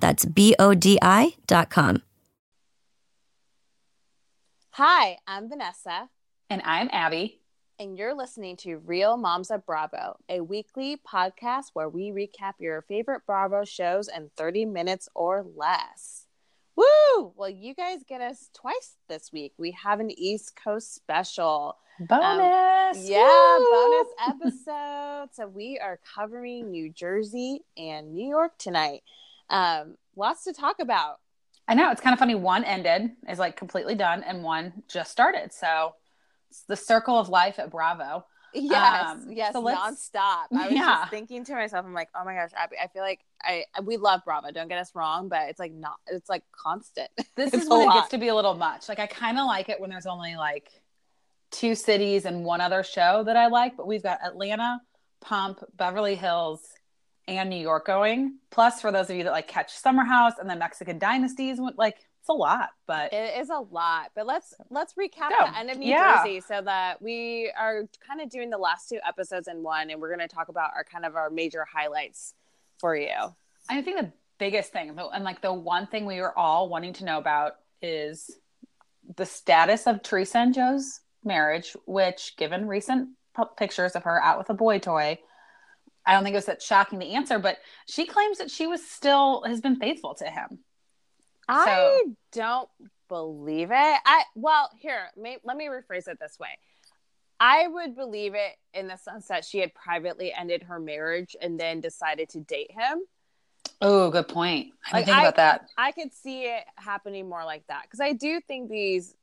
That's B O D I dot com. Hi, I'm Vanessa. And I'm Abby. And you're listening to Real Moms of Bravo, a weekly podcast where we recap your favorite Bravo shows in 30 minutes or less. Woo! Well, you guys get us twice this week. We have an East Coast special. Bonus. Um, yeah, Woo! bonus episode. so we are covering New Jersey and New York tonight. Um, lots to talk about. I know it's kind of funny. One ended, is like completely done, and one just started. So it's the circle of life at Bravo. Yes, um, yes, so nonstop. I was yeah. just thinking to myself, I'm like, oh my gosh, Abby, I feel like I we love Bravo. Don't get us wrong, but it's like not. It's like constant. This is when it gets to be a little much. Like I kind of like it when there's only like two cities and one other show that I like, but we've got Atlanta, Pump, Beverly Hills, and New York going. Plus, for those of you that like catch Summer House and the Mexican Dynasties, like it's a lot, but it is a lot. But let's let's recap Go. the end of New yeah. Jersey so that we are kind of doing the last two episodes in one, and we're going to talk about our kind of our major highlights for you. I think the biggest thing, and like the one thing we were all wanting to know about is the status of Teresa and Joe's marriage, which, given recent pictures of her out with a boy toy, I don't think it was that shocking the answer, but she claims that she was still has been faithful to him. I so. don't believe it. I well, here, may, let me rephrase it this way. I would believe it in the sense that she had privately ended her marriage and then decided to date him. Oh, good point. I like, think I, about that. I could see it happening more like that because I do think these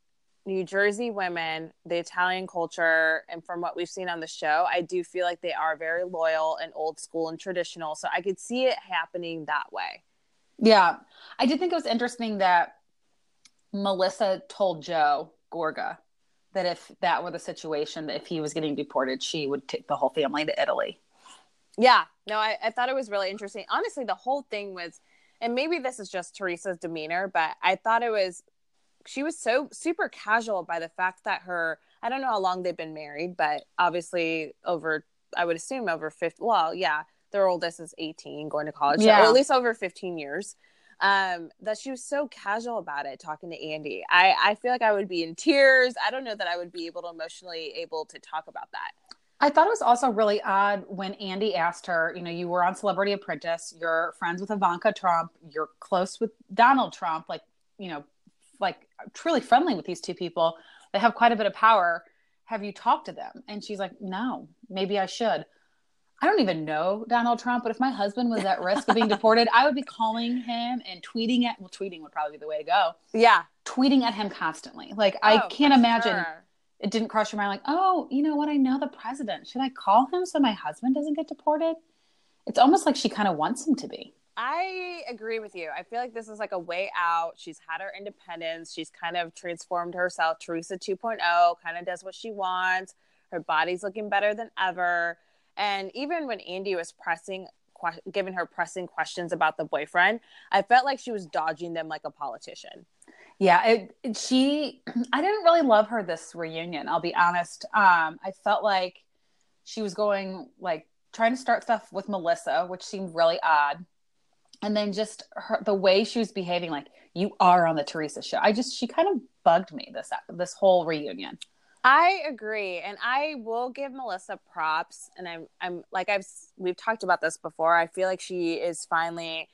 New Jersey women, the Italian culture, and from what we've seen on the show, I do feel like they are very loyal and old school and traditional. So I could see it happening that way. Yeah. I did think it was interesting that Melissa told Joe Gorga that if that were the situation, if he was getting deported, she would take the whole family to Italy. Yeah. No, I, I thought it was really interesting. Honestly, the whole thing was, and maybe this is just Teresa's demeanor, but I thought it was she was so super casual by the fact that her I don't know how long they've been married, but obviously over I would assume over 50 well, yeah, their oldest is 18 going to college, yeah. Or at least over 15 years. Um, that she was so casual about it talking to Andy. I, I feel like I would be in tears. I don't know that I would be able to emotionally able to talk about that. I thought it was also really odd when Andy asked her, you know, you were on Celebrity Apprentice, you're friends with Ivanka Trump, you're close with Donald Trump, like, you know, like truly friendly with these two people. They have quite a bit of power. Have you talked to them? And she's like, no, maybe I should. I don't even know Donald Trump, but if my husband was at risk of being deported, I would be calling him and tweeting at well, tweeting would probably be the way to go. Yeah. Tweeting at him constantly. Like oh, I can't imagine sure. it didn't cross your mind like, oh, you know what? I know the president. Should I call him so my husband doesn't get deported? It's almost like she kind of wants him to be. I agree with you. I feel like this is like a way out. She's had her independence. She's kind of transformed herself. Teresa 2.0 kind of does what she wants. Her body's looking better than ever. And even when Andy was pressing, que- giving her pressing questions about the boyfriend, I felt like she was dodging them like a politician. Yeah, it, it, she. I didn't really love her this reunion. I'll be honest. Um, I felt like she was going like trying to start stuff with Melissa, which seemed really odd and then just her the way she was behaving like you are on the teresa show i just she kind of bugged me this this whole reunion i agree and i will give melissa props and i'm i'm like i've we've talked about this before i feel like she is finally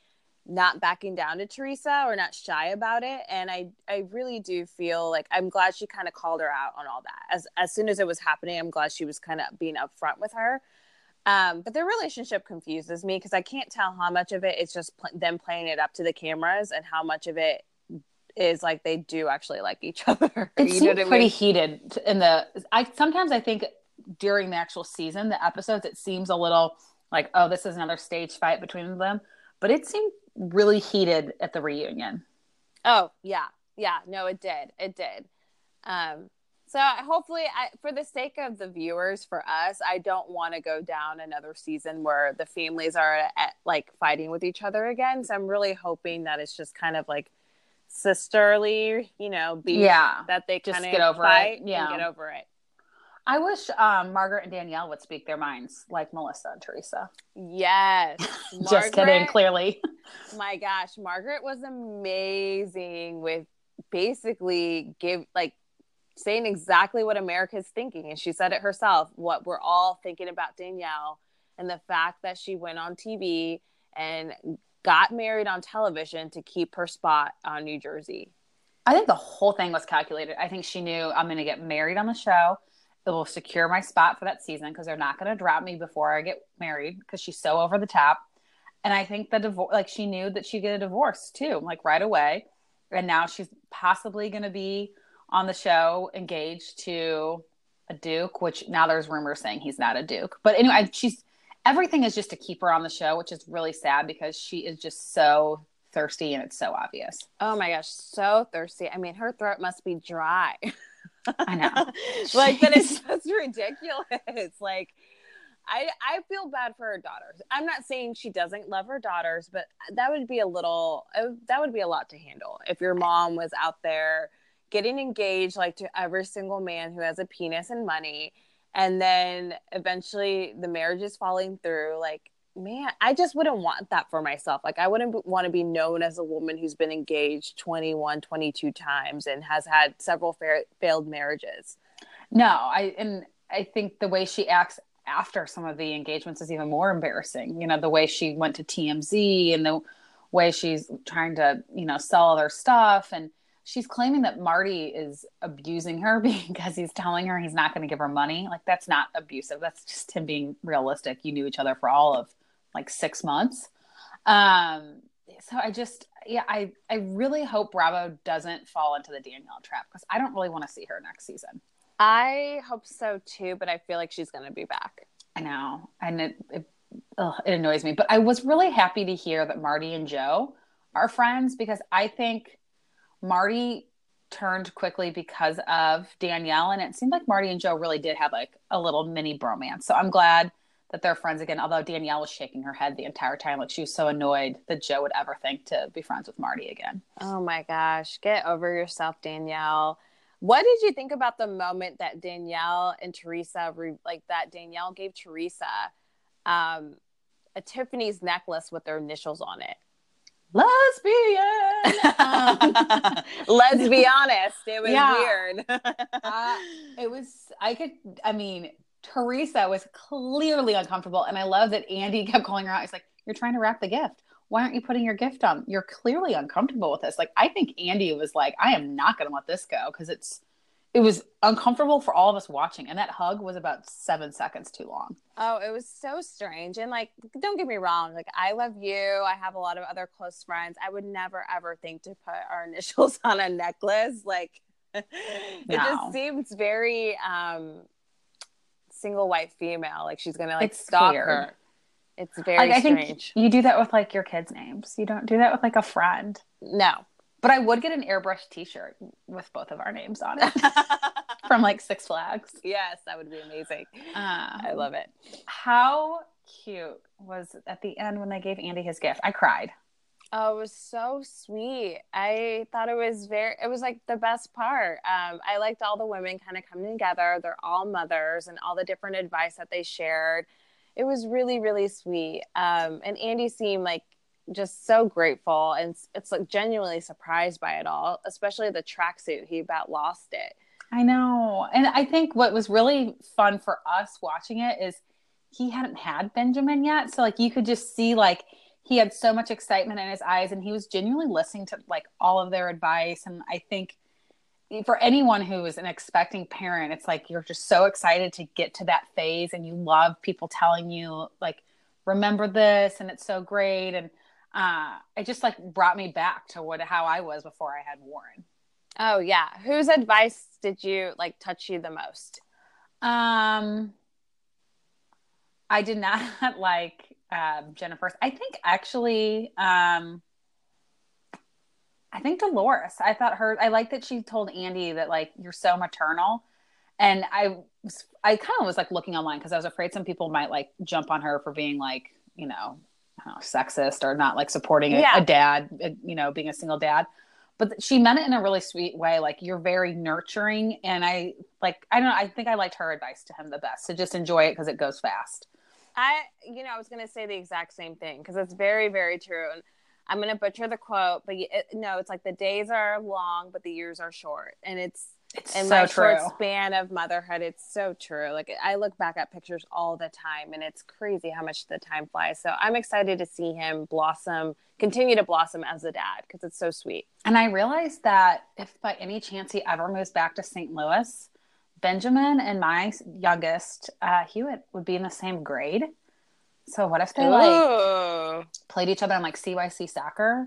not backing down to Teresa or not shy about it. And I, I really do feel like I'm glad she kind of called her out on all that. As as soon as it was happening, I'm glad she was kind of being upfront with her. Um, but their relationship confuses me because I can't tell how much of it is just pl- them playing it up to the cameras and how much of it is like they do actually like each other. It you seemed pretty mean? heated in the. I sometimes I think during the actual season, the episodes, it seems a little like, oh, this is another stage fight between them. But it seemed really heated at the reunion. Oh yeah, yeah. No, it did. It did. Um, so hopefully, I, for the sake of the viewers, for us, I don't want to go down another season where the families are at, like fighting with each other again. So I'm really hoping that it's just kind of like sisterly, you know, beef yeah, that they just get over it. Yeah, get over it. I wish um, Margaret and Danielle would speak their minds like Melissa and Teresa. Yes. Just kidding, clearly. my gosh, Margaret was amazing with basically give like saying exactly what America's thinking. And she said it herself, what we're all thinking about Danielle and the fact that she went on TV and got married on television to keep her spot on New Jersey. I think the whole thing was calculated. I think she knew I'm going to get married on the show it will secure my spot for that season because they're not going to drop me before I get married because she's so over the top. And I think the divorce, like she knew that she'd get a divorce too, like right away. And now she's possibly going to be on the show engaged to a duke, which now there's rumors saying he's not a duke. But anyway, she's everything is just to keep her on the show, which is really sad because she is just so thirsty and it's so obvious. Oh my gosh, so thirsty. I mean, her throat must be dry. I know. like that is just ridiculous. Like I I feel bad for her daughters. I'm not saying she doesn't love her daughters, but that would be a little that would be a lot to handle if your mom was out there getting engaged like to every single man who has a penis and money and then eventually the marriage is falling through like man, I just wouldn't want that for myself. Like, I wouldn't want to be known as a woman who's been engaged 21, 22 times and has had several fa- failed marriages. No, I, and I think the way she acts after some of the engagements is even more embarrassing. You know, the way she went to TMZ and the way she's trying to, you know, sell other stuff. And she's claiming that Marty is abusing her because he's telling her he's not going to give her money. Like, that's not abusive. That's just him being realistic. You knew each other for all of like six months. Um, so I just, yeah, I, I really hope Bravo doesn't fall into the Danielle trap because I don't really want to see her next season. I hope so too, but I feel like she's going to be back. I know. And it, it, ugh, it annoys me. But I was really happy to hear that Marty and Joe are friends because I think Marty turned quickly because of Danielle. And it seemed like Marty and Joe really did have like a little mini bromance. So I'm glad that they're friends again. Although Danielle was shaking her head the entire time, like she was so annoyed that Joe would ever think to be friends with Marty again. Oh my gosh, get over yourself, Danielle. What did you think about the moment that Danielle and Teresa, like that Danielle gave Teresa um, a Tiffany's necklace with their initials on it? Lesbian. um, let's be honest, it was yeah. weird. uh, it was. I could. I mean, Teresa was clearly uncomfortable. And I love that Andy kept calling her out. He's like, You're trying to wrap the gift. Why aren't you putting your gift on? You're clearly uncomfortable with this. Like, I think Andy was like, I am not going to let this go because it's, it was uncomfortable for all of us watching. And that hug was about seven seconds too long. Oh, it was so strange. And like, don't get me wrong. Like, I love you. I have a lot of other close friends. I would never, ever think to put our initials on a necklace. Like, it no. just seems very um single white female. Like she's gonna like it's stalk weird. her. It's very like, strange. I think you do that with like your kids' names. You don't do that with like a friend. No. But I would get an airbrush t-shirt with both of our names on it from like Six Flags. Yes, that would be amazing. Um, I love it. How cute was at the end when they gave Andy his gift? I cried. Oh, it was so sweet. I thought it was very, it was like the best part. Um, I liked all the women kind of coming together. They're all mothers and all the different advice that they shared. It was really, really sweet. Um, and Andy seemed like just so grateful and it's like genuinely surprised by it all, especially the tracksuit. He about lost it. I know. And I think what was really fun for us watching it is he hadn't had Benjamin yet. So like you could just see like he had so much excitement in his eyes and he was genuinely listening to like all of their advice and i think for anyone who is an expecting parent it's like you're just so excited to get to that phase and you love people telling you like remember this and it's so great and uh, it just like brought me back to what how i was before i had warren oh yeah whose advice did you like touch you the most um i did not like um, Jennifer's. I think actually, um, I think Dolores. I thought her. I like that she told Andy that like you're so maternal, and I was. I kind of was like looking online because I was afraid some people might like jump on her for being like you know, know sexist or not like supporting a, yeah. a dad. A, you know, being a single dad. But she meant it in a really sweet way. Like you're very nurturing, and I like. I don't. know. I think I liked her advice to him the best. To just enjoy it because it goes fast. I, you know, I was going to say the exact same thing because it's very, very true. And I'm going to butcher the quote, but it, no, it's like the days are long, but the years are short. And it's, it's in so my true. short span of motherhood, it's so true. Like I look back at pictures all the time and it's crazy how much the time flies. So I'm excited to see him blossom, continue to blossom as a dad because it's so sweet. And I realized that if by any chance he ever moves back to St. Louis, Benjamin and my youngest, uh, Hewitt, would be in the same grade. So what if they like played each other on like CYC soccer?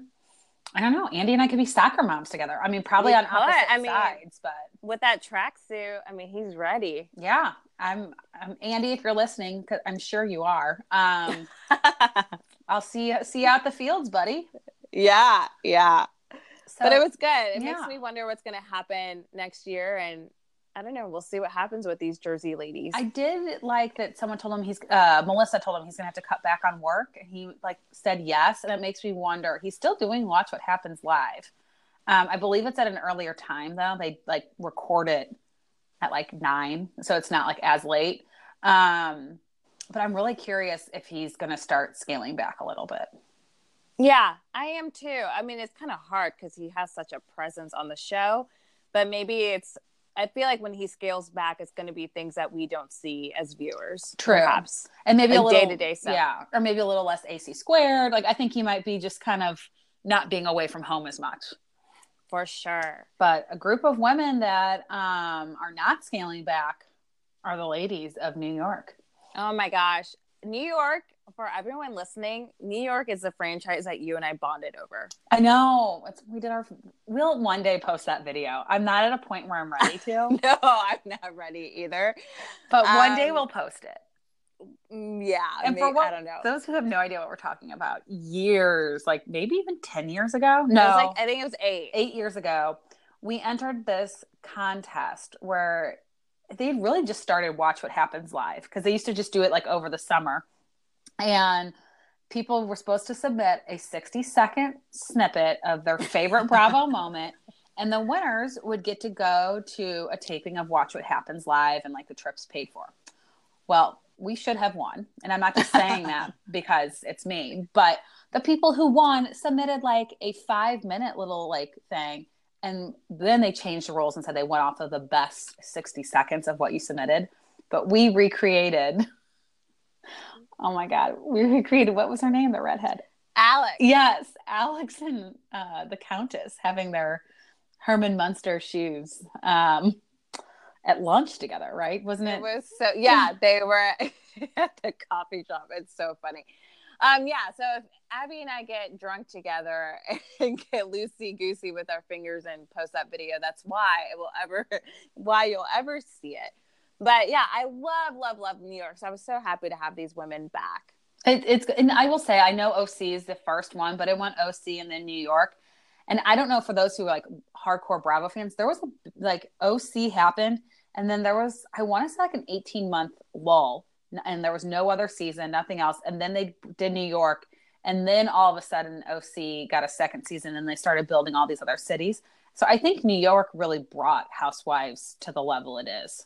I don't know. Andy and I could be soccer moms together. I mean, probably we on could. opposite I mean, sides, but with that tracksuit, I mean, he's ready. Yeah, I'm. I'm Andy. If you're listening, cause I'm sure you are. Um, I'll see you see you out the fields, buddy. Yeah, yeah. So, but it was good. It yeah. makes me wonder what's going to happen next year, and I don't know. We'll see what happens with these Jersey ladies. I did like that someone told him he's uh, Melissa told him he's gonna have to cut back on work, and he like said yes, and it makes me wonder. He's still doing Watch What Happens live. Um, I believe it's at an earlier time though. They like record it at like nine, so it's not like as late. Um, but I'm really curious if he's gonna start scaling back a little bit. Yeah, I am too. I mean, it's kind of hard because he has such a presence on the show, but maybe it's I feel like when he scales back, it's going to be things that we don't see as viewers. True. Perhaps. And maybe like a little day to day stuff. Yeah. Or maybe a little less AC squared. Like I think he might be just kind of not being away from home as much. For sure. But a group of women that um, are not scaling back are the ladies of New York. Oh my gosh. New York for everyone listening, New York is a franchise that you and I bonded over. I know. It's, we did our. We'll one day post that video. I'm not at a point where I'm ready to. no, I'm not ready either. But one day um, we'll post it. Mm, yeah, and maybe, for what, I don't know. Those who have no idea what we're talking about, years, like maybe even ten years ago. No, like I think it was eight. Eight years ago, we entered this contest where they really just started Watch What Happens Live because they used to just do it like over the summer and people were supposed to submit a 60 second snippet of their favorite Bravo moment. And the winners would get to go to a taping of Watch What Happens Live and like the trips paid for. Well, we should have won. And I'm not just saying that because it's me, but the people who won submitted like a five minute little like thing. And then they changed the rules and said they went off of the best 60 seconds of what you submitted. But we recreated Oh my God. We recreated what was her name? The redhead. Alex. Yes. Alex and uh, the Countess having their Herman Munster shoes um, at lunch together, right? Wasn't it? It was so, yeah, they were at the coffee shop. It's so funny. Um, yeah, so if Abby and I get drunk together and get loosey goosey with our fingers and post that video, that's why it will ever, why you'll ever see it but yeah, I love, love, love New York. So I was so happy to have these women back. It, it's, and I will say, I know OC is the first one, but it went OC and then New York. And I don't know for those who are like hardcore Bravo fans, there was a, like OC happened, and then there was I want to say like an 18 month lull, and there was no other season, nothing else. And then they did New York, and then all of a sudden OC got a second season, and they started building all these other cities. So I think New York really brought Housewives to the level it is.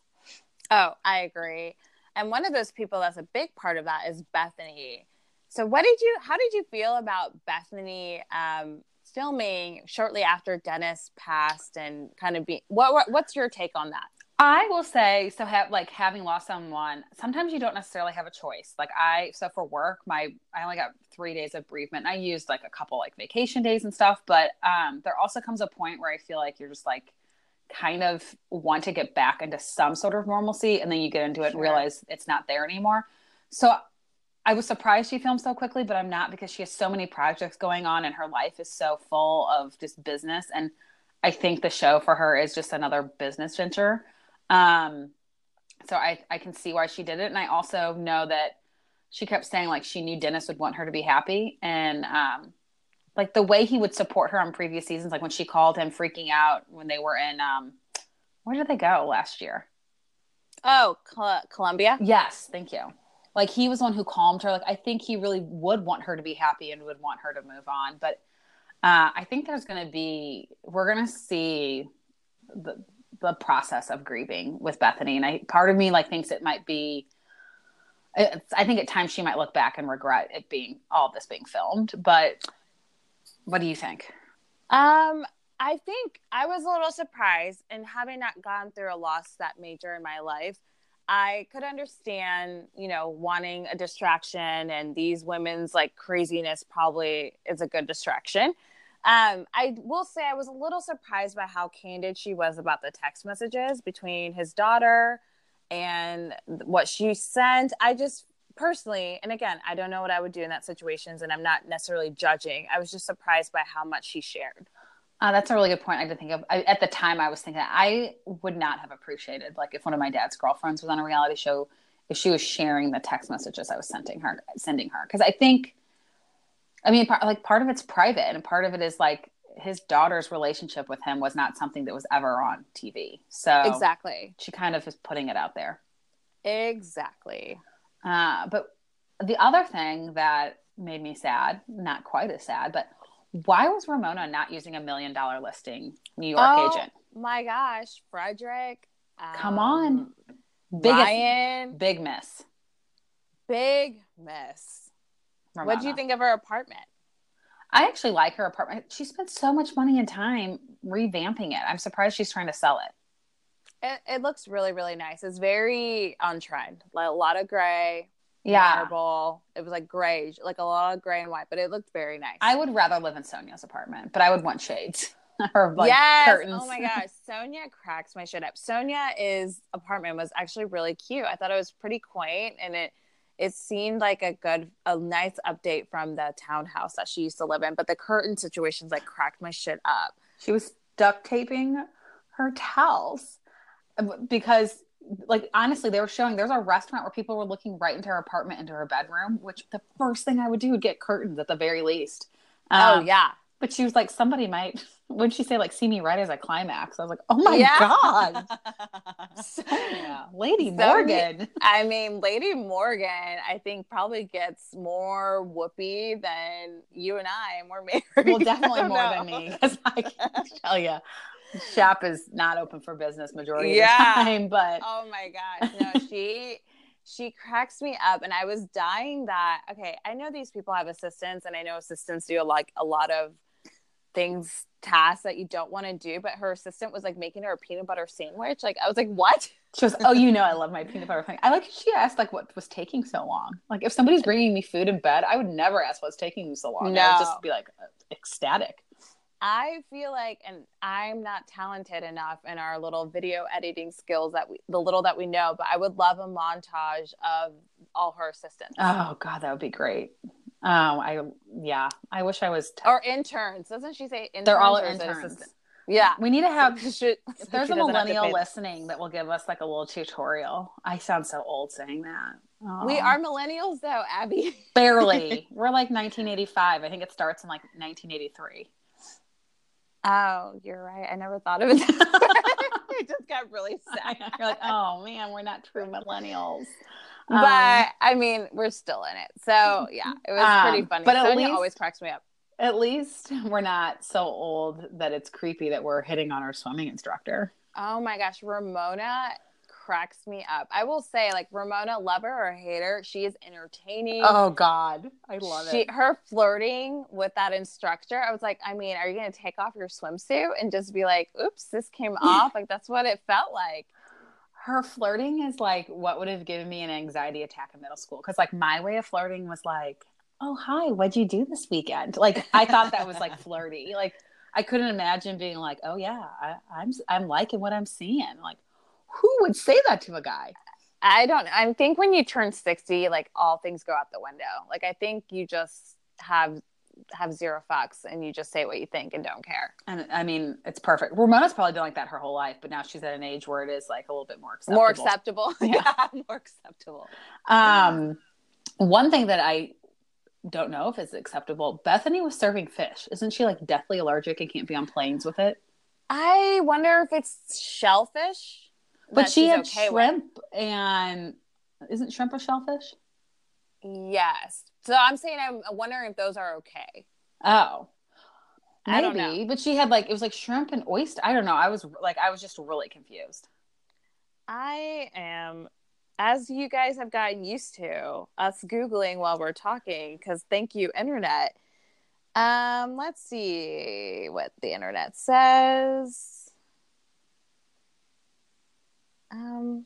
Oh, I agree. And one of those people that's a big part of that is Bethenny. So, what did you? How did you feel about Bethenny um, filming shortly after Dennis passed, and kind of be what, what? What's your take on that? I will say so. Have like having lost someone, sometimes you don't necessarily have a choice. Like I, so for work, my I only got three days of bereavement. I used like a couple like vacation days and stuff, but um, there also comes a point where I feel like you're just like kind of want to get back into some sort of normalcy, and then you get into it Sure. and realize it's not there anymore. So I was surprised she filmed so quickly, but I'm not because she has so many projects going on, and her life is so full of just business and. I think the show for her is just another business venture. Um, so I, I can see why she did it. And I also know that she kept saying like she knew Dennis would want her to be happy. And um, like the way he would support her on previous seasons, like when she called him freaking out when they were in, um, where did they go last year? Oh, Col- Colombia. Yes, thank you. Like he was the one who calmed her. Like I think he really would want her to be happy and would want her to move on. But uh, I think there's going to be we're going to see the the process of grieving with Bethenny, and I part of me like thinks it might be. I think at times she might look back and regret it being all this being filmed. But what do you think? Um, I think I was a little surprised, and having not gone through a loss that major in my life, I could understand, you know, wanting a distraction, and these women's like craziness probably is a good distraction. Um, I will say I was a little surprised by how candid she was about the text messages between his daughter and what she sent. I just personally, and again, I don't know what I would do in that situations, and I'm not necessarily judging. I was just surprised by how much she shared. Uh, that's a really good point. I didn't think of. I, at the time, I was thinking I would not have appreciated like if one of my dad's girlfriends was on a reality show, if she was sharing the text messages I was sending her, sending her, because I think, I mean, like part of it's private, and part of it is like his daughter's relationship with him was not something that was ever on TV. So Exactly. she kind of is putting it out there. Exactly. Uh, but the other thing that made me sad, not quite as sad, but why was Ramona not using a million dollar listing New York Oh, agent? My gosh, Fredrik. Come um, on. Biggest, Ryan, big miss. big miss. What do you think of her apartment? I actually like her apartment. She spent so much money and time revamping it. I'm surprised she's trying to sell it. It, it looks really, really nice. It's very on trend. Like a lot of gray, Yeah. marble. It was like gray, like a lot of gray and white, but it looked very nice. I would rather live in Sonja's apartment, but I would want shades or like yes. Oh curtains. Oh my gosh. Sonja cracks my shit up. Sonja's apartment was actually really cute. I thought it was pretty quaint and it it seemed like a good a nice update from the townhouse that she used to live in. But the curtain situations like cracked my shit up. She was duct taping her towels because like honestly they were showing there's a restaurant where people were looking right into her apartment into her bedroom which the first thing i would do would get curtains at the very least oh Um, yeah. But she was like somebody might when she say like see me right as I climax i was like oh my Yeah. god Sonja, lady Sonja- morgan I mean, Lady Morgan, I think probably gets more whoopee than you and I, and we're married. well definitely more know. than me because i can tell you shop is not open for business majority Yeah. of the time but Oh my gosh. No, she she cracks me up and I was dying that okay, I know these people have assistants and I know assistants do like a lot of things tasks that you don't want to do, but her assistant was like making her a peanut butter sandwich. Like I was like, "What?" She was "Oh, you know, I love my peanut butter thing." I like. She asked like, "What was taking so long?" Like, if somebody's bringing me food in bed, I would never ask what's taking you so long. I would No. just be like ecstatic. I feel like, and I'm not talented enough in our little video editing skills that we, the little that we know, but I would love a montage of all her assistants Oh God, that would be great. Um, I yeah, I wish I was. T- or interns. Doesn't she say interns? They're all or is it interns. Yeah. We need to have. Should- If there's a doesn't have to millennial listening that will give us like a little tutorial. I sound so old saying that. We are millennials, though, Abby. barely. We're like 1985. I think it starts in like 1983. Oh, you're right. I never thought of it. I just got really sad. You're like, oh man, we're not true millennials. But Um, I mean, we're still in it. So yeah, it was Um, pretty funny. but at Sonja least- always cracks me up. At least we're not so old that it's creepy that we're hitting on our swimming instructor. Oh my gosh, Ramona cracks me up. I will say, like Ramona, lover or hater, she is entertaining. Oh God, I love she, it. Her flirting with that instructor, I was like, I mean, are you going to take off your swimsuit and just be like, "Oops, this came off"? like that's what it felt like. Her flirting is like what would have given me an anxiety attack in middle school because like my way of flirting was like oh hi what'd you do this weekend? Like i thought that was like flirty. Like i couldn't imagine being like oh yeah I, i'm i'm liking what i'm seeing. Like who would say that to a guy? I don't I think when you turn 60 like all things go out the window. Like I think you just have have zero fucks and you just say what you think and don't care. And I mean, it's perfect. Ramona's probably been like that her whole life, but now she's at an age where it is like a little bit more acceptable. More acceptable. Yeah, yeah more acceptable. Um, one thing that I don't know if it's acceptable. Bethenny was serving fish. Isn't she like deathly allergic and can't be on planes with it? I wonder if it's shellfish. But she had okay shrimp with. and isn't shrimp a shellfish? Yes. So I'm saying I'm wondering if those are okay. Oh. Maybe, but she had like it was like shrimp and oyster. I don't know. I was like I was just really confused. I am as you guys have gotten used to us googling while we're talking cuz thank you internet. Um let's see what the internet says. Um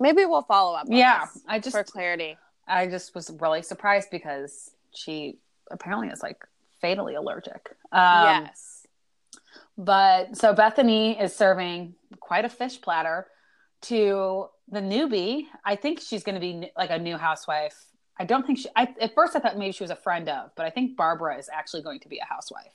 maybe we'll follow up yeah, I just for clarity. I just was really surprised because she apparently is like fatally allergic. Um, yes. But so Bethenny is serving quite a fish platter to the newbie. I think she's going to be like a new housewife. I don't think she, I, at first I thought maybe she was a friend of, but I think Barbara is actually going to be a housewife.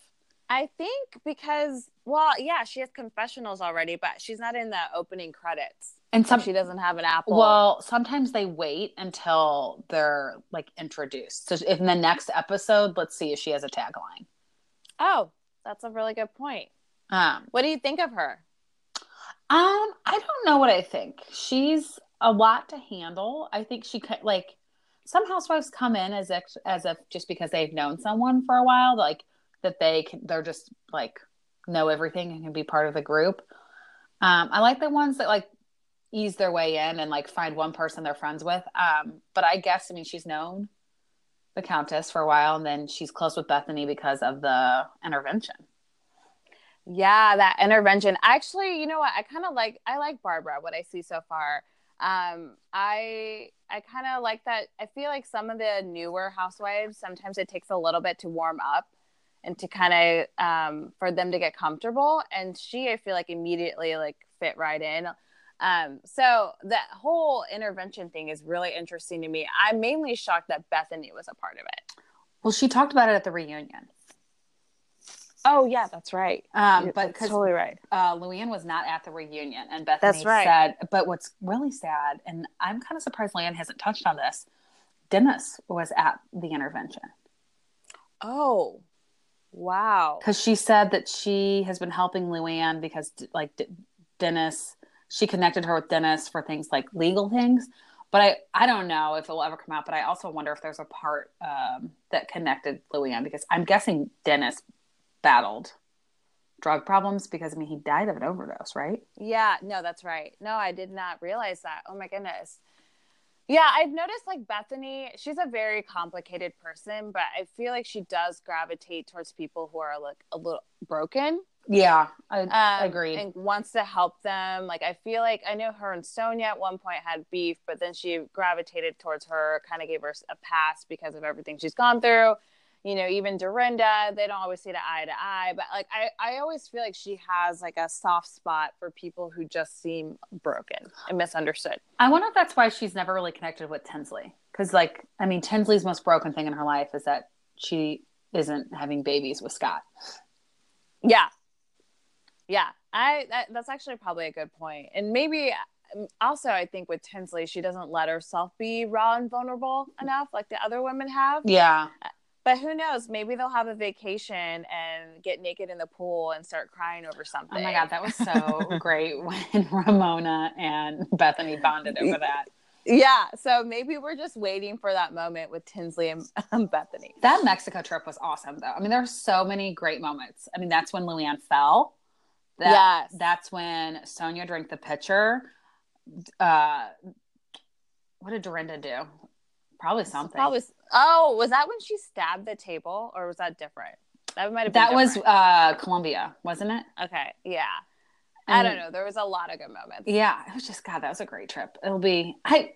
I think because, well, yeah, she has confessionals already, but she's not in the opening credits. And some, she doesn't have an apple. Well, sometimes they wait until they're like introduced. So in the next episode, let's see if she has a tagline. Oh, that's a really good point. Um, what do you think of her? Um, I don't know what I think. She's a lot to handle. I think she could like some housewives come in as if as if just because they've known someone for a while, like that they can they're just like know everything and can be part of the group. Um, I like the ones that like ease their way in and like find one person they're friends with. Um, but I guess I mean she's known the Countess for a while, and then she's close with Bethenny because of the intervention. Yeah, that intervention. Actually, you know what? I kind of like I like Barbara. What I see so far. Um, I I kind of like that. I feel like some of the newer housewives sometimes it takes a little bit to warm up and to kind of um, for them to get comfortable. And she, I feel like immediately like fit right in. Um, so that whole intervention thing is really interesting to me. I'm mainly shocked that Bethenny was a part of it. Well, she talked about it at the reunion. Oh yeah, that's right. Um, but that's totally right. Uh, Luann was not at the reunion, and Bethenny that's right. said. But what's really sad, and I'm kind of surprised Luann hasn't touched on this. Dennis was at the intervention. Oh, wow! Because she said that she has been helping Luann because, like, D- Dennis she connected her with Dennis for things like legal things. But I, I don't know if it'll ever come out. But I also wonder if there's a part um, that connected Luann because I'm guessing Dennis battled drug problems because I mean he died of an overdose, right? Yeah, no, that's right. No, I did not realize that. Oh my goodness. Yeah, I've noticed like Bethenny, she's a very complicated person, but I feel like she does gravitate towards people who are like a little broken. Yeah, I um, agree. And wants to help them. Like I feel like I know her and Sonja at one point had beef, but then she gravitated towards her, kind of gave her a pass because of everything she's gone through. You know, even Dorinda, they don't always see the eye to eye, but like I, I always feel like she has like a soft spot for people who just seem broken and misunderstood. I wonder if that's why she's never really connected with Tinsley. Because, like, I mean, Tinsley's most broken thing in her life is that she isn't having babies with Scott. Yeah, yeah, I that, that's actually probably a good point. And maybe um, also I think with Tinsley, she doesn't let herself be raw and vulnerable enough like the other women have. Yeah. But who knows? Maybe they'll have a vacation and get naked in the pool and start crying over something. Oh my god, that was so great when Ramona and Bethenny bonded over that. Yeah, so maybe we're just waiting for that moment with Tinsley and um, Bethenny. That Mexico trip was awesome, though. I mean, there are so many great moments. I mean, that's when Luann fell that, yes. That's when Sonja drank the pitcher. Uh, what did Dorinda do? Probably something. Probably. Oh, was that when she stabbed the table, or was that different? That might have. that was uh, Colombia, wasn't it? Okay. Yeah. I don't know. There was a lot of good moments. Yeah, it was just God. That was a great trip. It'll be. I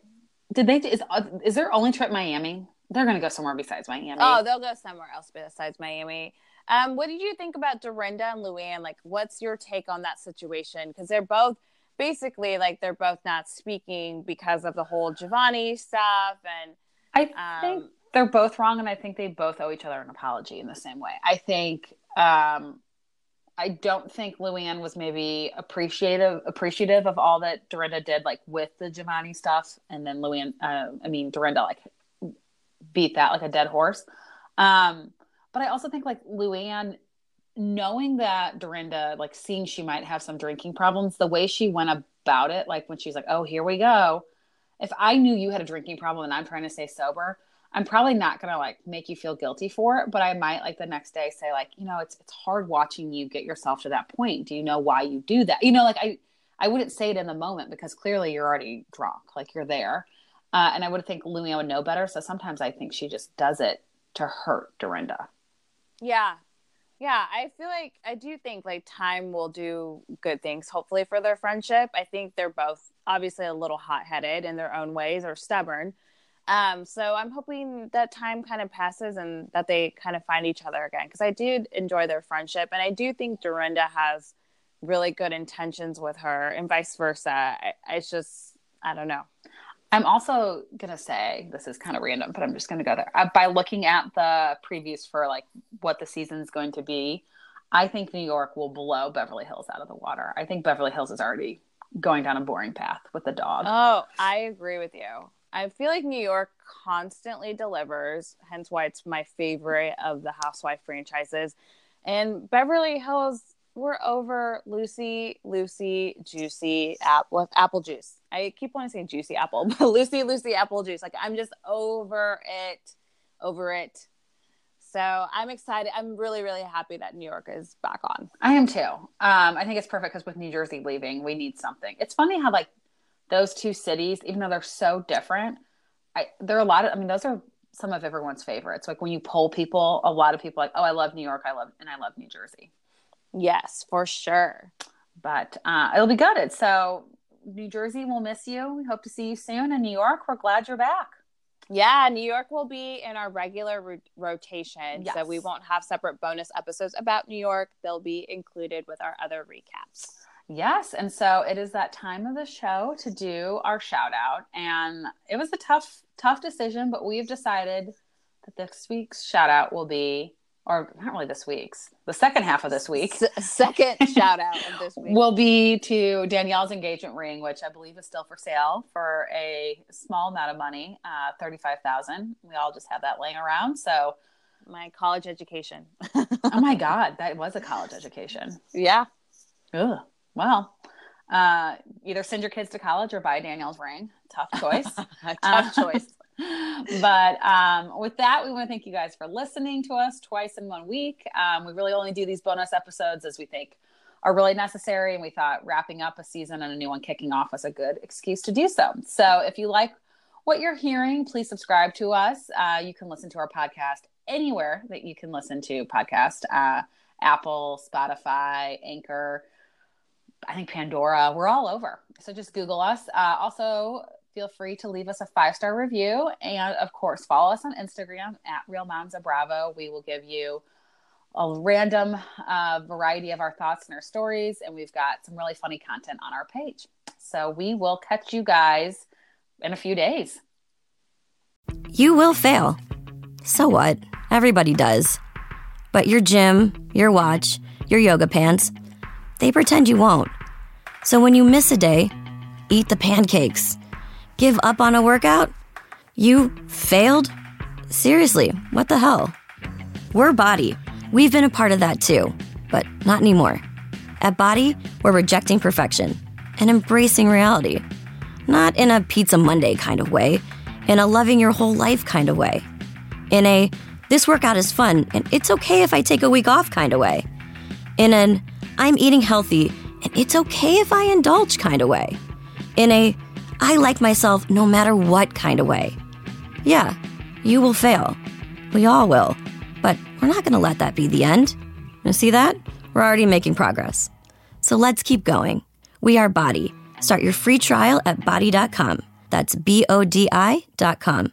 did they is is their only trip Miami? They're going to go somewhere besides Miami. Oh, they'll go somewhere else besides Miami. Um, what did you think about Dorinda and Luann? Like, what's your take on that situation? Because they're both basically like they're both not speaking because of the whole Giovanni stuff, and I um, think they're both wrong, and I think they both owe each other an apology in the same way. I think um, I don't think Luann was maybe appreciative appreciative of all that Dorinda did, like with the Giovanni stuff, and then Luann, uh, I mean Dorinda, like beat that like a dead horse. Um, but I also think like Luann, knowing that Dorinda, like seeing she might have some drinking problems, the way she went about it, like when she's like, "Oh, here we go," if I knew you had a drinking problem and I'm trying to stay sober, I'm probably not gonna like make you feel guilty for it, but I might like the next day say like, you know, it's it's hard watching you get yourself to that point. Do you know why you do that? You know, like I I wouldn't say it in the moment because clearly you're already drunk, like you're there. Uh, and I would think Luann would know better. So sometimes I think she just does it to hurt Dorinda. Yeah. Yeah. I feel like I do think like time will do good things, hopefully, for their friendship. I think they're both obviously a little hot headed in their own ways or stubborn. Um, so I'm hoping that time kind of passes and that they kind of find each other again because I do enjoy their friendship and I do think Dorinda has really good intentions with her and vice versa. I, I just I don't know. I'm also gonna say this is kind of random, but I'm just gonna go there. Uh, by looking at the previews for like what the season's going to be, I think New York will blow Beverly Hills out of the water. I think Beverly Hills is already going down a boring path with the dog. Oh, I agree with you. I feel like New York constantly delivers, hence why it's my favorite of the Housewife franchises. And Beverly Hills, we're over Lucy, Lucy, Juicy, app with apple juice. I keep wanting to say juicy apple, but Lucy, Lucy, apple juice. Like I'm just over it, over it. So I'm excited. I'm really, really happy that New York is back on. I am too. Um, I think it's perfect because with New Jersey leaving, we need something. It's funny how like those two cities, even though they're so different, I there are a lot of I mean, those are some of everyone's favorites. Like when you poll people, a lot of people like, oh, I love New York, I love and I love New Jersey. Yes, for sure. But uh, it'll be good. So New Jersey will miss you. We hope to see you soon. And New York, we're glad you're back. Yeah, New York will be in our regular ro- rotation. Yes. So we won't have separate bonus episodes about New York. They'll be included with our other recaps. Yes. And so it is that time of the show to do our shout out. And it was a tough, tough decision, but we've decided that this week's shout out will be, or not really this week's, the second half of this week. S- second shout out of this week will be to Danielle's engagement ring, which I believe is still for sale for a small amount of money, uh, 35000 We all just have that laying around. So, my college education. oh my God, that was a college education. Yeah. Ugh. Well, uh, either send your kids to college or buy Danielle's ring. Tough choice. Tough uh, choice. but um, with that, we want to thank you guys for listening to us twice in one week. Um, we really only do these bonus episodes as we think are really necessary. And we thought wrapping up a season and a new one kicking off was a good excuse to do so. So if you like what you're hearing, please subscribe to us. Uh, you can listen to our podcast anywhere that you can listen to podcast uh, Apple, Spotify, Anchor. I think Pandora, we're all over. So just Google us. Uh, also, feel free to leave us a five star review. And of course, follow us on Instagram at Real Moms of Bravo. We will give you a random uh, variety of our thoughts and our stories. And we've got some really funny content on our page. So we will catch you guys in a few days. You will fail. So what? Everybody does. But your gym, your watch, your yoga pants, they pretend you won't. So when you miss a day, eat the pancakes. Give up on a workout? You failed? Seriously, what the hell? We're BODi. We've been a part of that too, but not anymore. At BODi, we're rejecting perfection and embracing reality. Not in a Pizza Monday kind of way, in a loving your whole life kind of way. In a, this workout is fun and it's okay if I take a week off kind of way. In an, I'm eating healthy, and it's okay if I indulge kind of way. In a, I like myself no matter what kind of way. Yeah, you will fail. We all will. But we're not going to let that be the end. You see that? We're already making progress. So let's keep going. We are BODi. Start your free trial at bodi.com. That's B O D I.com.